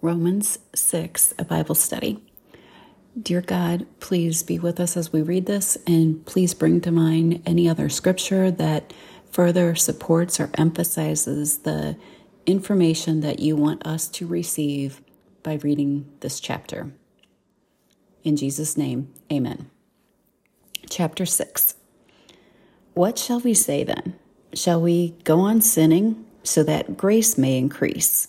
Romans 6, a Bible study. Dear God, please be with us as we read this, and please bring to mind any other scripture that further supports or emphasizes the information that you want us to receive by reading this chapter. In Jesus' name, amen. Chapter 6 What shall we say then? Shall we go on sinning so that grace may increase?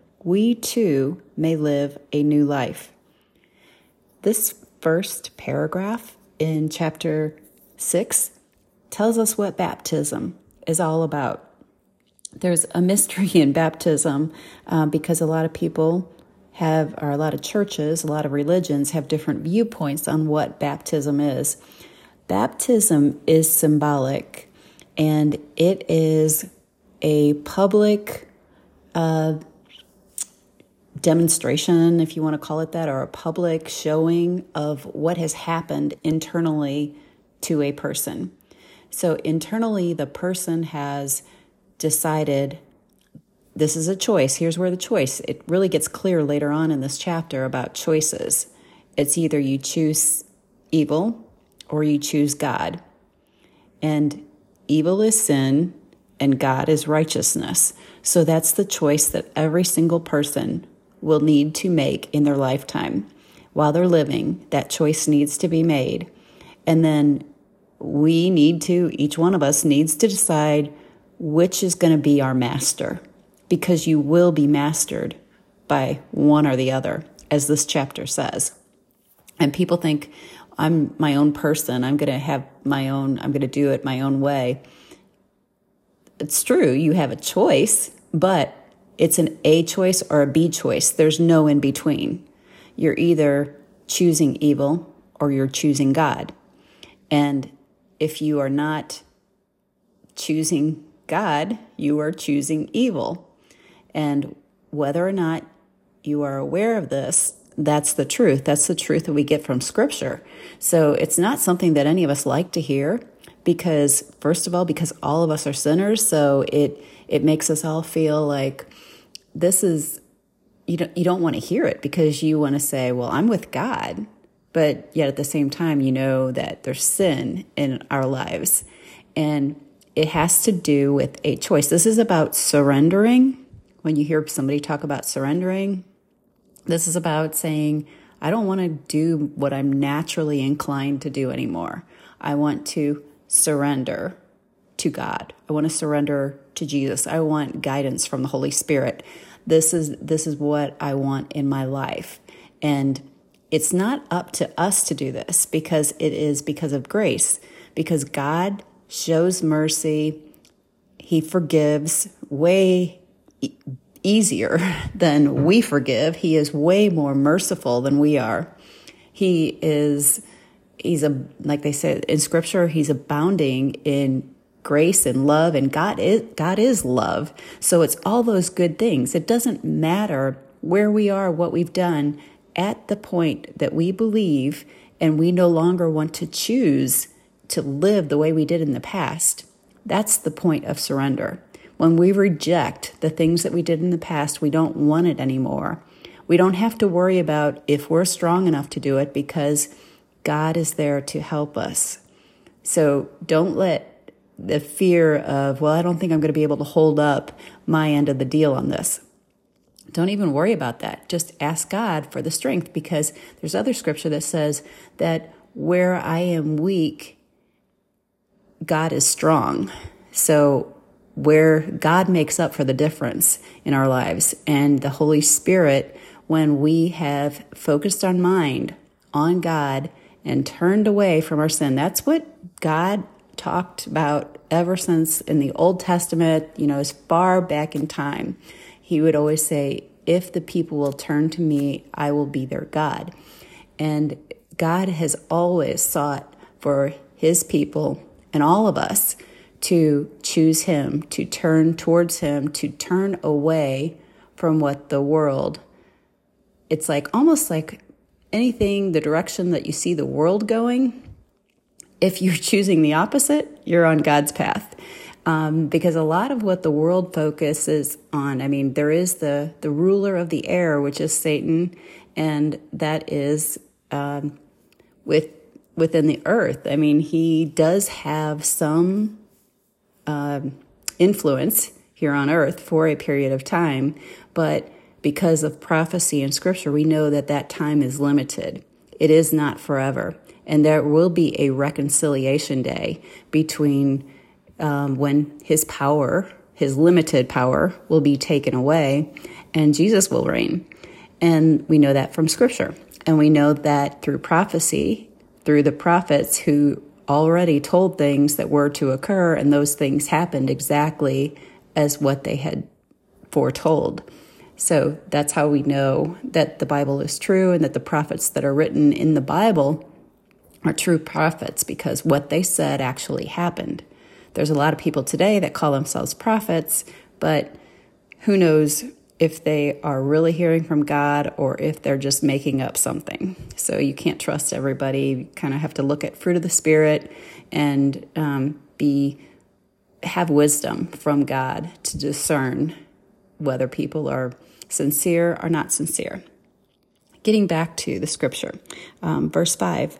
we too may live a new life. This first paragraph in chapter 6 tells us what baptism is all about. There's a mystery in baptism uh, because a lot of people have, or a lot of churches, a lot of religions have different viewpoints on what baptism is. Baptism is symbolic and it is a public uh, demonstration, if you want to call it that, or a public showing of what has happened internally to a person. So, internally, the person has decided this is a choice. Here's where the choice, it really gets clear later on in this chapter about choices. It's either you choose evil or you choose God. And evil is sin and God is righteousness. So that's the choice that every single person will need to make in their lifetime. While they're living, that choice needs to be made. And then we need to, each one of us needs to decide which is going to be our master because you will be mastered by one or the other, as this chapter says. And people think, I'm my own person. I'm going to have my own, I'm going to do it my own way. It's true, you have a choice, but it's an A choice or a B choice. There's no in between. You're either choosing evil or you're choosing God. And if you are not choosing God, you are choosing evil. And whether or not you are aware of this, that's the truth. That's the truth that we get from Scripture. So it's not something that any of us like to hear because, first of all, because all of us are sinners. So it, it makes us all feel like this is you don't you don't want to hear it because you want to say, well, I'm with God, but yet at the same time you know that there's sin in our lives and it has to do with a choice. This is about surrendering. When you hear somebody talk about surrendering, this is about saying, I don't want to do what I'm naturally inclined to do anymore. I want to surrender to God. I want to surrender to Jesus. I want guidance from the Holy Spirit. This is this is what I want in my life. And it's not up to us to do this because it is because of grace. Because God shows mercy. He forgives way e- easier than we forgive. He is way more merciful than we are. He is he's a like they say in scripture he's abounding in grace and love and God is God is love. So it's all those good things. It doesn't matter where we are, what we've done at the point that we believe and we no longer want to choose to live the way we did in the past. That's the point of surrender. When we reject the things that we did in the past, we don't want it anymore. We don't have to worry about if we're strong enough to do it because God is there to help us. So don't let the fear of, well, I don't think I'm going to be able to hold up my end of the deal on this. Don't even worry about that. Just ask God for the strength because there's other scripture that says that where I am weak, God is strong. So where God makes up for the difference in our lives and the Holy Spirit, when we have focused our mind on God and turned away from our sin, that's what God talked about ever since in the Old Testament, you know, as far back in time. He would always say, if the people will turn to me, I will be their God. And God has always sought for his people and all of us to choose him, to turn towards him, to turn away from what the world. It's like almost like anything, the direction that you see the world going, if you're choosing the opposite, you're on God's path. Um, because a lot of what the world focuses on, I mean, there is the the ruler of the air, which is Satan, and that is um, with within the earth. I mean, he does have some uh, influence here on earth for a period of time, but because of prophecy and scripture, we know that that time is limited. It is not forever. And there will be a reconciliation day between um, when his power, his limited power, will be taken away and Jesus will reign. And we know that from scripture. And we know that through prophecy, through the prophets who already told things that were to occur, and those things happened exactly as what they had foretold. So that's how we know that the Bible is true and that the prophets that are written in the Bible are true prophets because what they said actually happened. There's a lot of people today that call themselves prophets, but who knows if they are really hearing from God or if they're just making up something. So you can't trust everybody. You kind of have to look at fruit of the Spirit and um, be have wisdom from God to discern whether people are sincere or not sincere. Getting back to the scripture, um, verse 5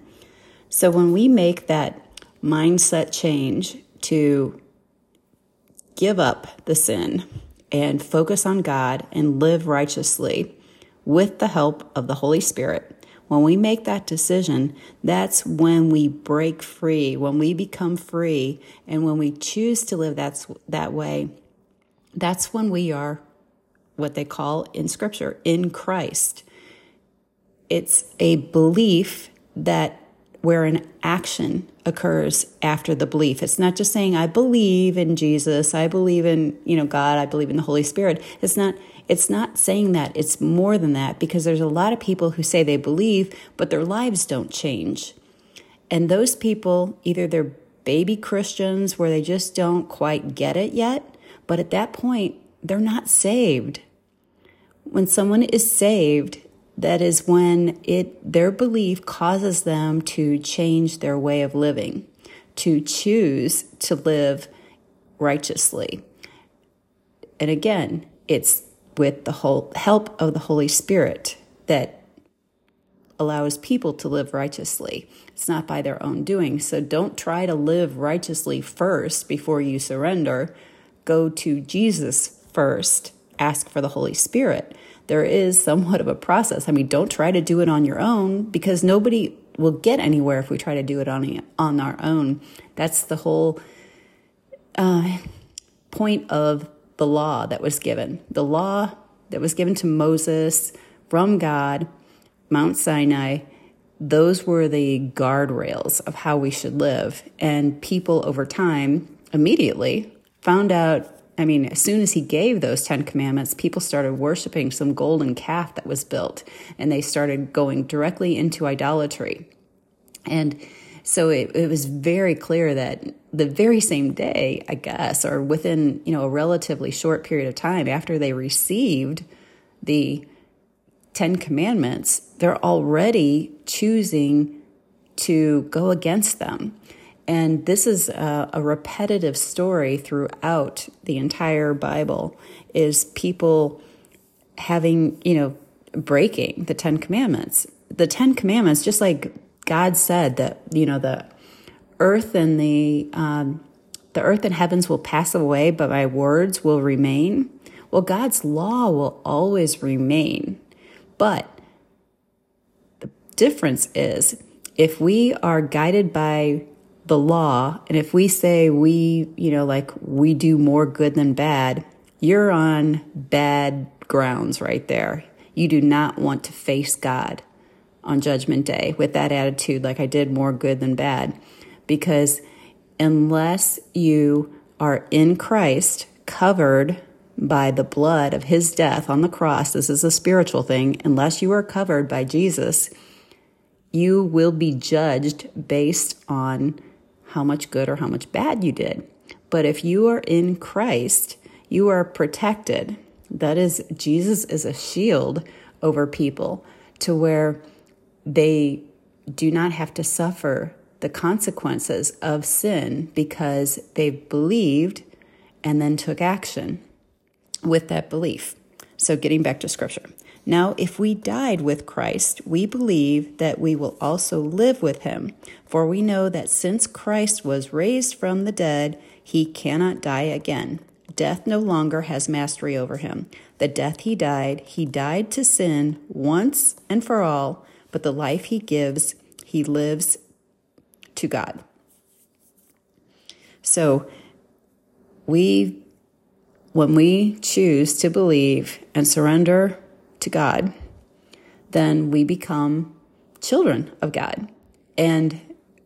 So when we make that mindset change to give up the sin and focus on God and live righteously with the help of the Holy Spirit, when we make that decision, that's when we break free, when we become free, and when we choose to live that, that way, that's when we are what they call in scripture in Christ. It's a belief that where an action occurs after the belief. It's not just saying I believe in Jesus, I believe in, you know, God, I believe in the Holy Spirit. It's not it's not saying that. It's more than that because there's a lot of people who say they believe but their lives don't change. And those people either they're baby Christians where they just don't quite get it yet but at that point, they're not saved. When someone is saved, that is when it their belief causes them to change their way of living, to choose to live righteously. And again, it's with the whole help of the Holy Spirit that allows people to live righteously. It's not by their own doing. So don't try to live righteously first before you surrender go to Jesus first, ask for the Holy Spirit. There is somewhat of a process. I mean, don't try to do it on your own because nobody will get anywhere if we try to do it on on our own. That's the whole uh, point of the law that was given. The law that was given to Moses from God, Mount Sinai. Those were the guardrails of how we should live. And people over time immediately found out I mean, as soon as he gave those 10 commandments, people started worshiping some golden calf that was built and they started going directly into idolatry. And so it, it, was very clear that the very same day, I guess, or within, you know, a relatively short period of time after they received the 10 commandments, they're already choosing to go against them. And this is a, a, repetitive story throughout the entire Bible is people having, you know, breaking the 10 commandments. The 10 commandments just like God said that, you know, the earth and the um, the earth and heavens will pass away, but my words will remain. Well, God's law will always remain. But the difference is if we are guided by the law and if we say we, you know, like we do more good than bad, you're on bad grounds right there. You do not want to face God on Judgment Day with that attitude, like I did more good than bad. Because unless you are in Christ, covered by the blood of his death on the cross, this is a spiritual thing, unless you are covered by Jesus, you will be judged based on how much good or how much bad you did. But if you are in Christ, you are protected. That is, Jesus is a shield over people to where they do not have to suffer the consequences of sin because they've believed and then took action with that belief. So, getting back to scripture. Now, if we died with Christ, we believe that we will also live with him. For we know that since Christ was raised from the dead, he cannot die again. Death no longer has mastery over him. The death he died, he died to sin once and for all, but the life he gives, he lives to God. So, we, when we choose to believe and surrender to God, then we become children of God. And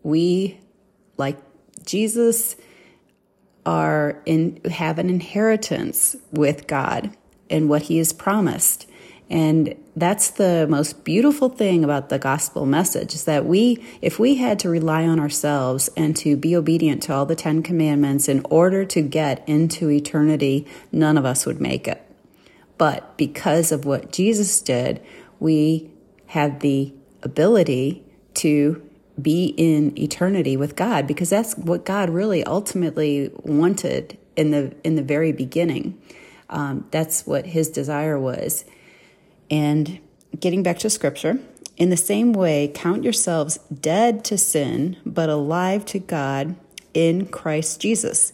we, like Jesus, are in have an inheritance with God and what he has promised. And that's the most beautiful thing about the gospel message is that we, if we had to rely on ourselves and to be obedient to all the Ten Commandments in order to get into eternity, none of us would make it. But because of what Jesus did, we have the ability to be in eternity with God because that's what God really ultimately wanted in the in the very beginning. Um, that's what His desire was. And getting back to Scripture, in the same way, count yourselves dead to sin, but alive to God in Christ Jesus.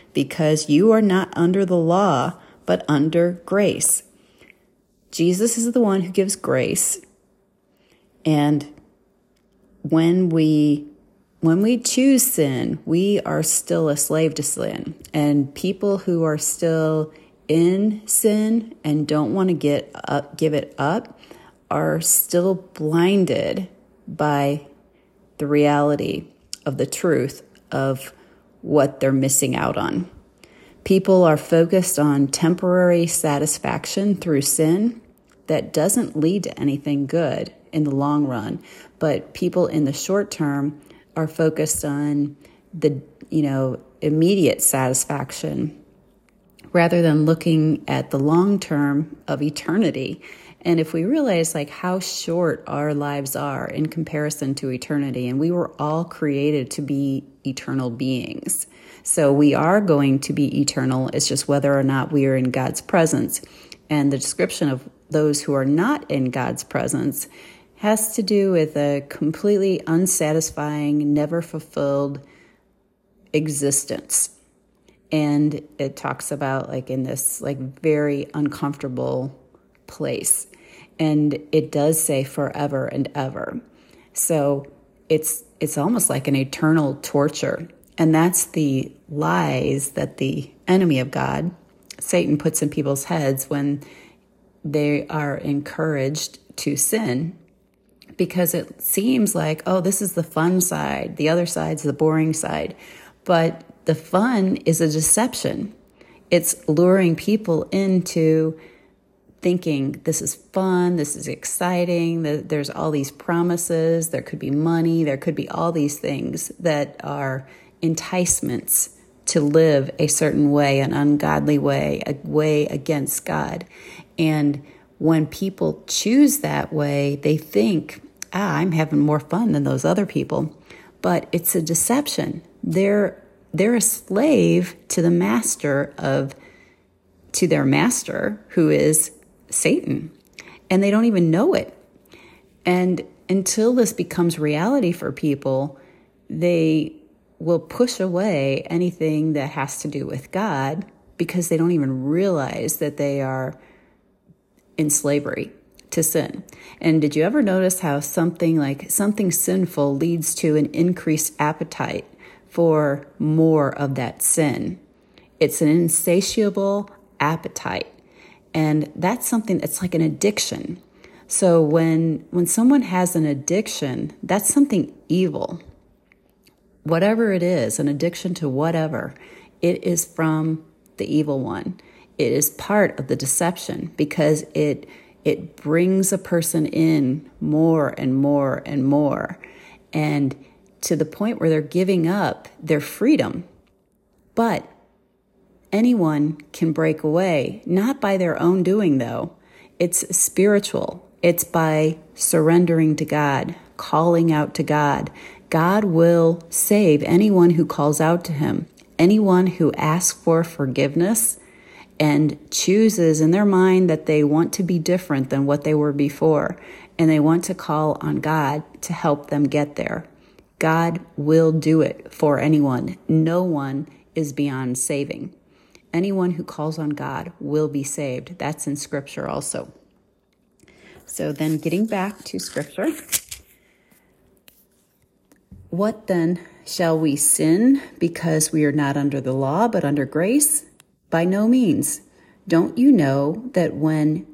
because you are not under the law, but under grace. Jesus is the one who gives grace. And when we when we choose sin, we are still a slave to sin. And people who are still in sin and don't want to get up, give it up are still blinded by the reality of the truth of what they're missing out on. People are focused on temporary satisfaction through sin that doesn't lead to anything good in the long run. But people in the short term are focused on the, you know, immediate satisfaction rather than looking at the long term of eternity. And if we realize like how short our lives are in comparison to eternity, and we were all created to be eternal beings. So we are going to be eternal. It's just whether or not we are in God's presence. And the description of those who are not in God's presence has to do with a completely unsatisfying, never fulfilled existence. And it talks about like in this like very uncomfortable place. And it does say forever and ever. So it's it's almost like an eternal torture. And that's the lies that the enemy of God, Satan puts in people's heads when they are encouraged to sin because it seems like, oh, this is the fun side, the other side's the boring side. But the fun is a deception. It's luring people into thinking this is fun, this is exciting, there's all these promises, there could be money, there could be all these things that are enticements to live a certain way, an ungodly way, a way against God. And when people choose that way, they think, ah, I'm having more fun than those other people. But it's a deception. They're they're a slave to the master of to their master who is Satan. And they don't even know it. And until this becomes reality for people, they will push away anything that has to do with God because they don't even realize that they are in slavery to sin. And did you ever notice how something like something sinful leads to an increased appetite for more of that sin? It's an insatiable appetite. And that's something that's like an addiction. So when when someone has an addiction, that's something evil. Whatever it is, an addiction to whatever, it is from the evil one. It is part of the deception because it it brings a person in more and more and more and to the point where they're giving up their freedom. But anyone can break away, not by their own doing though. It's spiritual. It's by surrendering to God, calling out to God. God will save anyone who calls out to him. Anyone who asks for forgiveness and chooses in their mind that they want to be different than what they were before, and they want to call on God to help them get there. God will do it for anyone. No one is beyond saving. Anyone who calls on God will be saved. That's in Scripture also. So then, getting back to Scripture, what then shall we sin because we are not under the law but under grace? By no means. Don't you know that when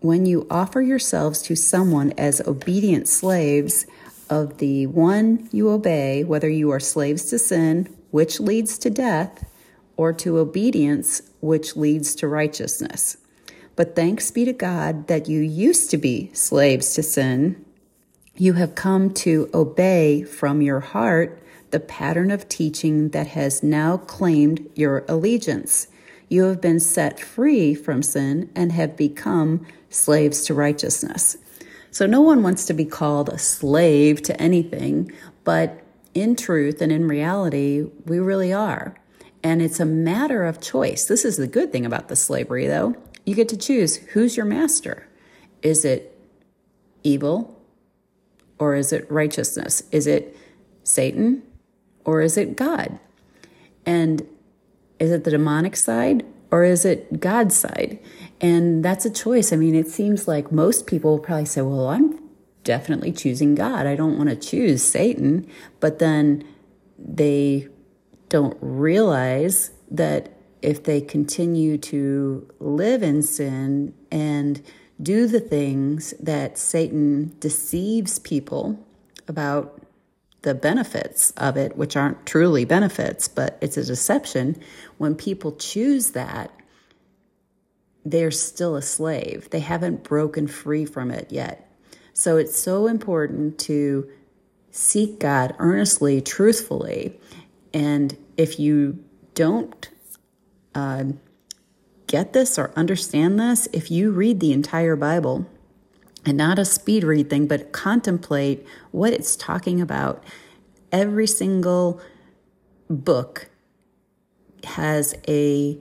when you offer yourselves to someone as obedient slaves of the one you obey, whether you are slaves to sin, which leads to death, or to obedience, which leads to righteousness. But thanks be to God that you used to be slaves to sin. You have come to obey from your heart the pattern of teaching that has now claimed your allegiance. You have been set free from sin and have become slaves to righteousness. So, no one wants to be called a slave to anything, but in truth and in reality, we really are. And it's a matter of choice. This is the good thing about the slavery, though. You get to choose who's your master. Is it evil or is it righteousness? Is it Satan or is it God? And is it the demonic side or is it God's side? And that's a choice. I mean, it seems like most people will probably say, well, I'm definitely choosing God. I don't want to choose Satan. But then they don't realize that if they continue to live in sin and do the things that Satan deceives people about the benefits of it, which aren't truly benefits, but it's a deception, when people choose that, they're still a slave. They haven't broken free from it yet. So it's so important to seek God earnestly, truthfully. And if you don't uh, get this or understand this, if you read the entire Bible, and not a speed read thing, but contemplate what it's talking about. Every single book has a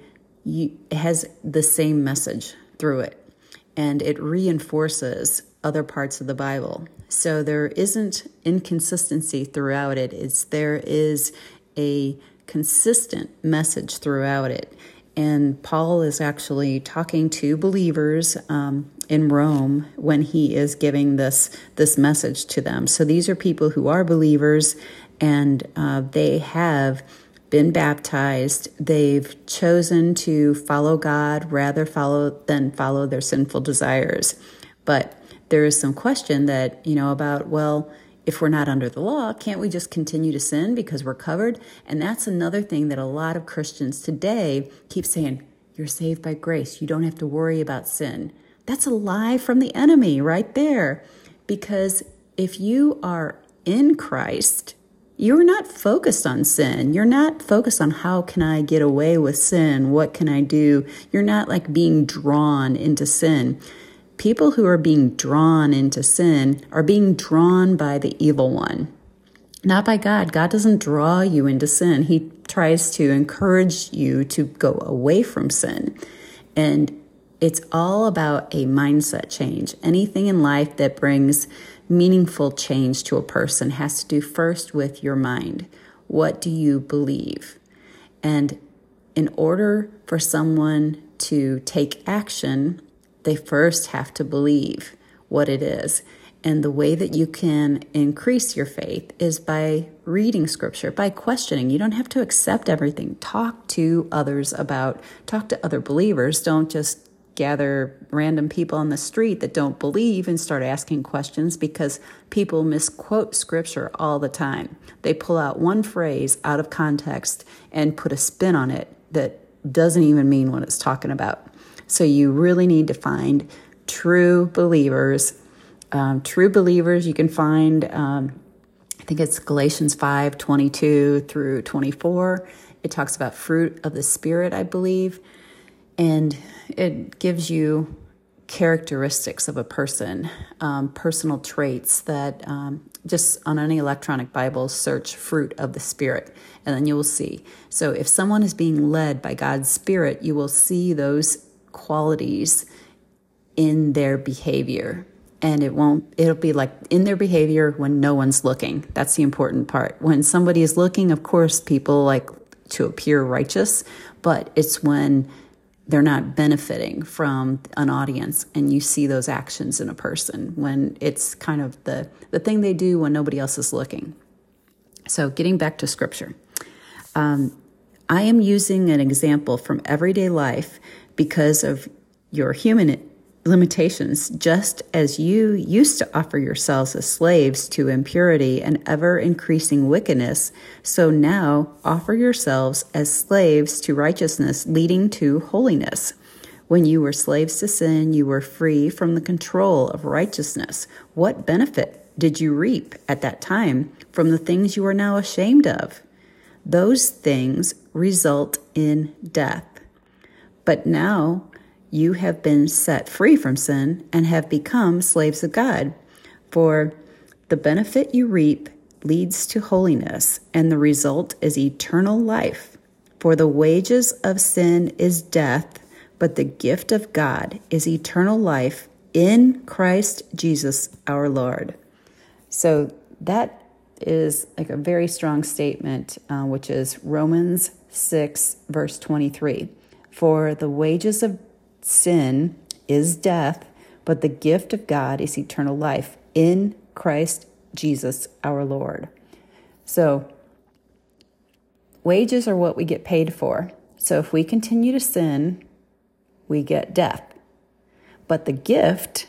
has the same message through it, and it reinforces other parts of the Bible. So there isn't inconsistency throughout it. It's there is a consistent message throughout it. And Paul is actually talking to believers um, in Rome when he is giving this this message to them. So these are people who are believers, and uh, they have been baptized. They've chosen to follow God rather follow than follow their sinful desires. But there is some question that you know about well if we're not under the law, can't we just continue to sin because we're covered? And that's another thing that a lot of Christians today keep saying, you're saved by grace. You don't have to worry about sin. That's a lie from the enemy right there. Because if you are in Christ, you're not focused on sin. You're not focused on how can I get away with sin? What can I do? You're not like being drawn into sin. People who are being drawn into sin are being drawn by the evil one, not by God. God doesn't draw you into sin. He tries to encourage you to go away from sin. And it's all about a mindset change. Anything in life that brings meaningful change to a person has to do first with your mind. What do you believe? And in order for someone to take action, they first have to believe what it is. And the way that you can increase your faith is by reading scripture, by questioning. You don't have to accept everything. Talk to others about, talk to other believers. Don't just gather random people on the street that don't believe and start asking questions because people misquote scripture all the time. They pull out one phrase out of context and put a spin on it that doesn't even mean what it's talking about. So you really need to find true believers. Um, true believers you can find, um, I think it's Galatians 5 22 through 24. It talks about fruit of the Spirit, I believe and it gives you characteristics of a person, um, personal traits that um, just on any electronic Bible, search fruit of the Spirit, and then you will see. So if someone is being led by God's Spirit, you will see those qualities in their behavior. And it won't, it'll be like in their behavior when no one's looking. That's the important part. When somebody is looking, of course, people like to appear righteous, but it's when they're not benefiting from an audience and you see those actions in a person when it's kind of the the thing they do when nobody else is looking so getting back to scripture um, i am using an example from everyday life because of your human limitations, just as you used to offer yourselves as slaves to impurity and ever increasing wickedness, so now offer yourselves as slaves to righteousness, leading to holiness. When you were slaves to sin, you were free from the control of righteousness. What benefit did you reap at that time from the things you are now ashamed of? Those things result in death. But now, you have been set free from sin and have become slaves of God. For the benefit you reap leads to holiness, and the result is eternal life. For the wages of sin is death, but the gift of God is eternal life in Christ Jesus our Lord. So that is like a very strong statement, uh, which is Romans 6, verse 23. For the wages of sin is death, but the gift of God is eternal life in Christ Jesus our Lord. So, wages are what we get paid for. So, if we continue to sin, we get death. But the gift,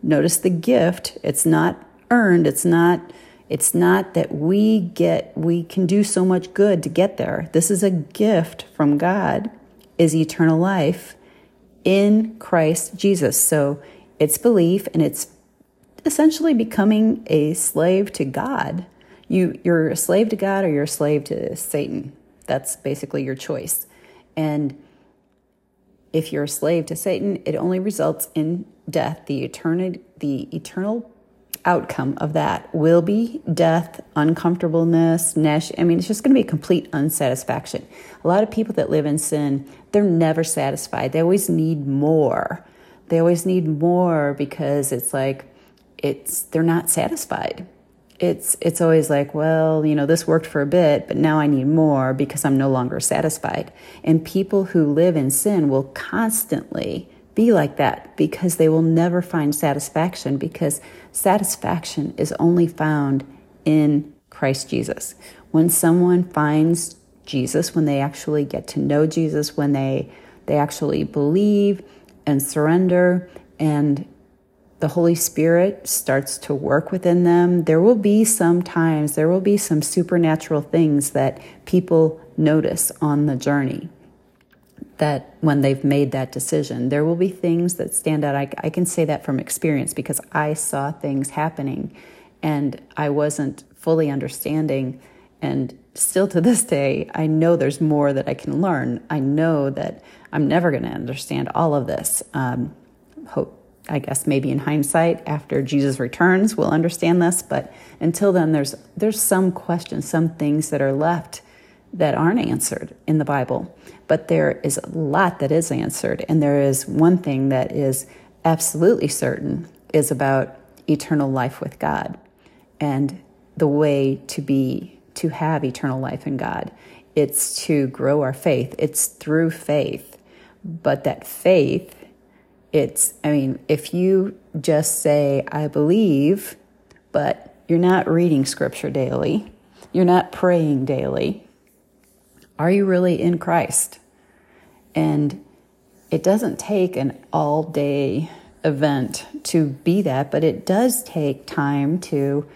notice the gift, it's not earned, it's not it's not that we get we can do so much good to get there. This is a gift from God is eternal life in Christ Jesus. So it's belief and it's essentially becoming a slave to God. You you're a slave to God or you're a slave to Satan. That's basically your choice. And if you're a slave to Satan, it only results in death. The eternal the eternal outcome of that will be death, uncomfortableness, nash. I mean, it's just going to be complete unsatisfaction. A lot of people that live in sin, they're never satisfied. They always need more. They always need more because it's like it's they're not satisfied. It's it's always like, well, you know, this worked for a bit, but now I need more because I'm no longer satisfied. And people who live in sin will constantly be like that because they will never find satisfaction because satisfaction is only found in Christ Jesus. When someone finds Jesus, when they actually get to know Jesus, when they they actually believe and surrender and the Holy Spirit starts to work within them, there will be some times, there will be some supernatural things that people notice on the journey that when they've made that decision. There will be things that stand out. I, I, can say that from experience because I saw things happening and I wasn't fully understanding. And still to this day, I know there's more that I can learn. I know that I'm never going to understand all of this. Um, hope, I guess maybe in hindsight, after Jesus returns, we'll understand this. But until then, there's there's some questions, some things that are left that aren't answered in the Bible. But there is a lot that is answered, and there is one thing that is absolutely certain is about eternal life with God and the way to be to have eternal life in God. It's to grow our faith. It's through faith. But that faith, it's, I mean, if you just say, I believe, but you're not reading scripture daily, you're not praying daily, are you really in Christ? And it doesn't take an all day event to be that, but it does take time to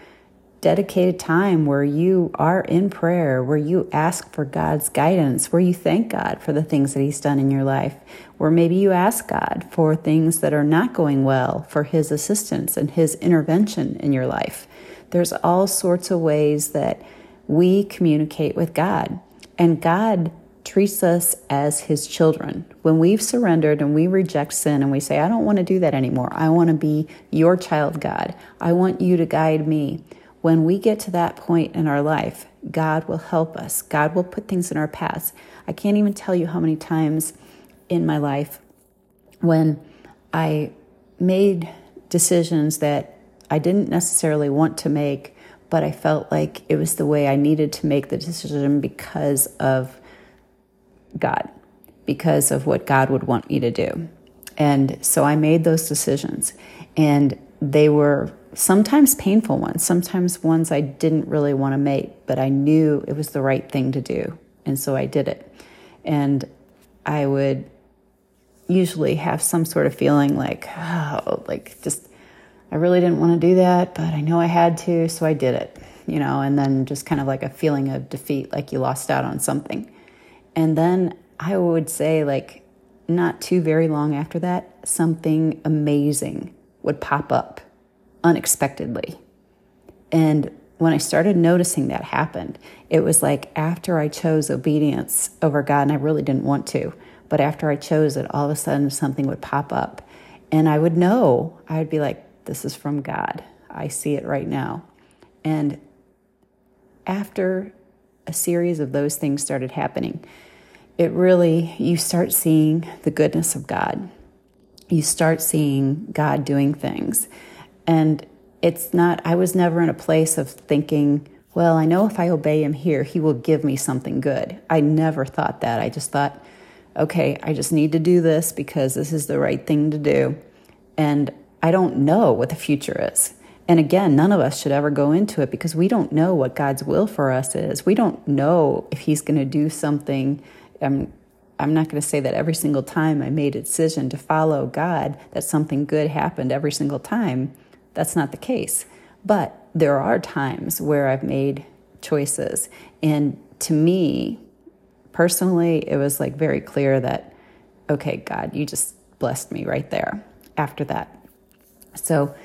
dedicated time where you are in prayer, where you ask for God's guidance, where you thank God for the things that He's done in your life, where maybe you ask God for things that are not going well, for His assistance and His intervention in your life. There's all sorts of ways that we communicate with God, and God treats us as His children. When we've surrendered and we reject sin and we say, I don't want to do that anymore, I want to be your child, God, I want you to guide me when we get to that point in our life, God will help us. God will put things in our paths. I can't even tell you how many times in my life when I made decisions that I didn't necessarily want to make, but I felt like it was the way I needed to make the decision because of God, because of what God would want me to do. And so I made those decisions. And they were sometimes painful ones, sometimes ones I didn't really want to make, but I knew it was the right thing to do. And so I did it. And I would usually have some sort of feeling like, oh, like just, I really didn't want to do that, but I know I had to, so I did it, you know, and then just kind of like a feeling of defeat, like you lost out on something. And then I would say, like, not too very long after that, something amazing would pop up unexpectedly. And when I started noticing that happened, it was like after I chose obedience over God, and I really didn't want to, but after I chose it, all of a sudden something would pop up. And I would know, I would be like, this is from God. I see it right now. And after a series of those things started happening, it really, you start seeing the goodness of God you start seeing God doing things. And it's not, I was never in a place of thinking, well, I know if I obey him here, he will give me something good. I never thought that. I just thought, okay, I just need to do this because this is the right thing to do. And I don't know what the future is. And again, none of us should ever go into it because we don't know what God's will for us is. We don't know if He's going to do something. Um, I'm not going to say that every single time I made a decision to follow God, that something good happened every single time. That's not the case. But there are times where I've made choices. And to me, personally, it was like very clear that, okay, God, you just blessed me right there after that. So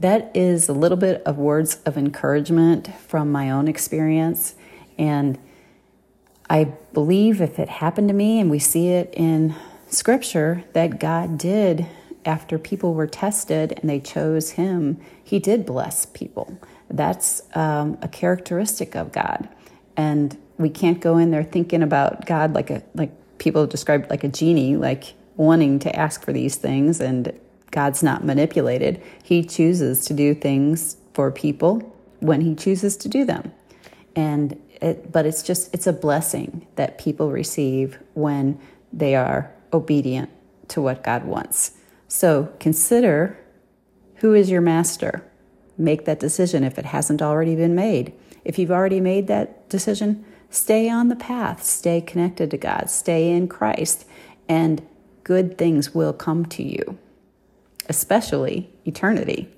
that is a little bit of words of encouragement from my own experience. And I believe if it happened to me and we see it in scripture that God did after people were tested and they chose him, he did bless people. That's um, a characteristic of God. And we can't go in there thinking about God like a like people described like a genie, like wanting to ask for these things and God's not manipulated. He chooses to do things for people when he chooses to do them. And it, but it's just it's a blessing that people receive when they are obedient to what God wants. So consider who is your master. Make that decision if it hasn't already been made. If you've already made that decision, stay on the path, stay connected to God, stay in Christ, and good things will come to you, especially eternity.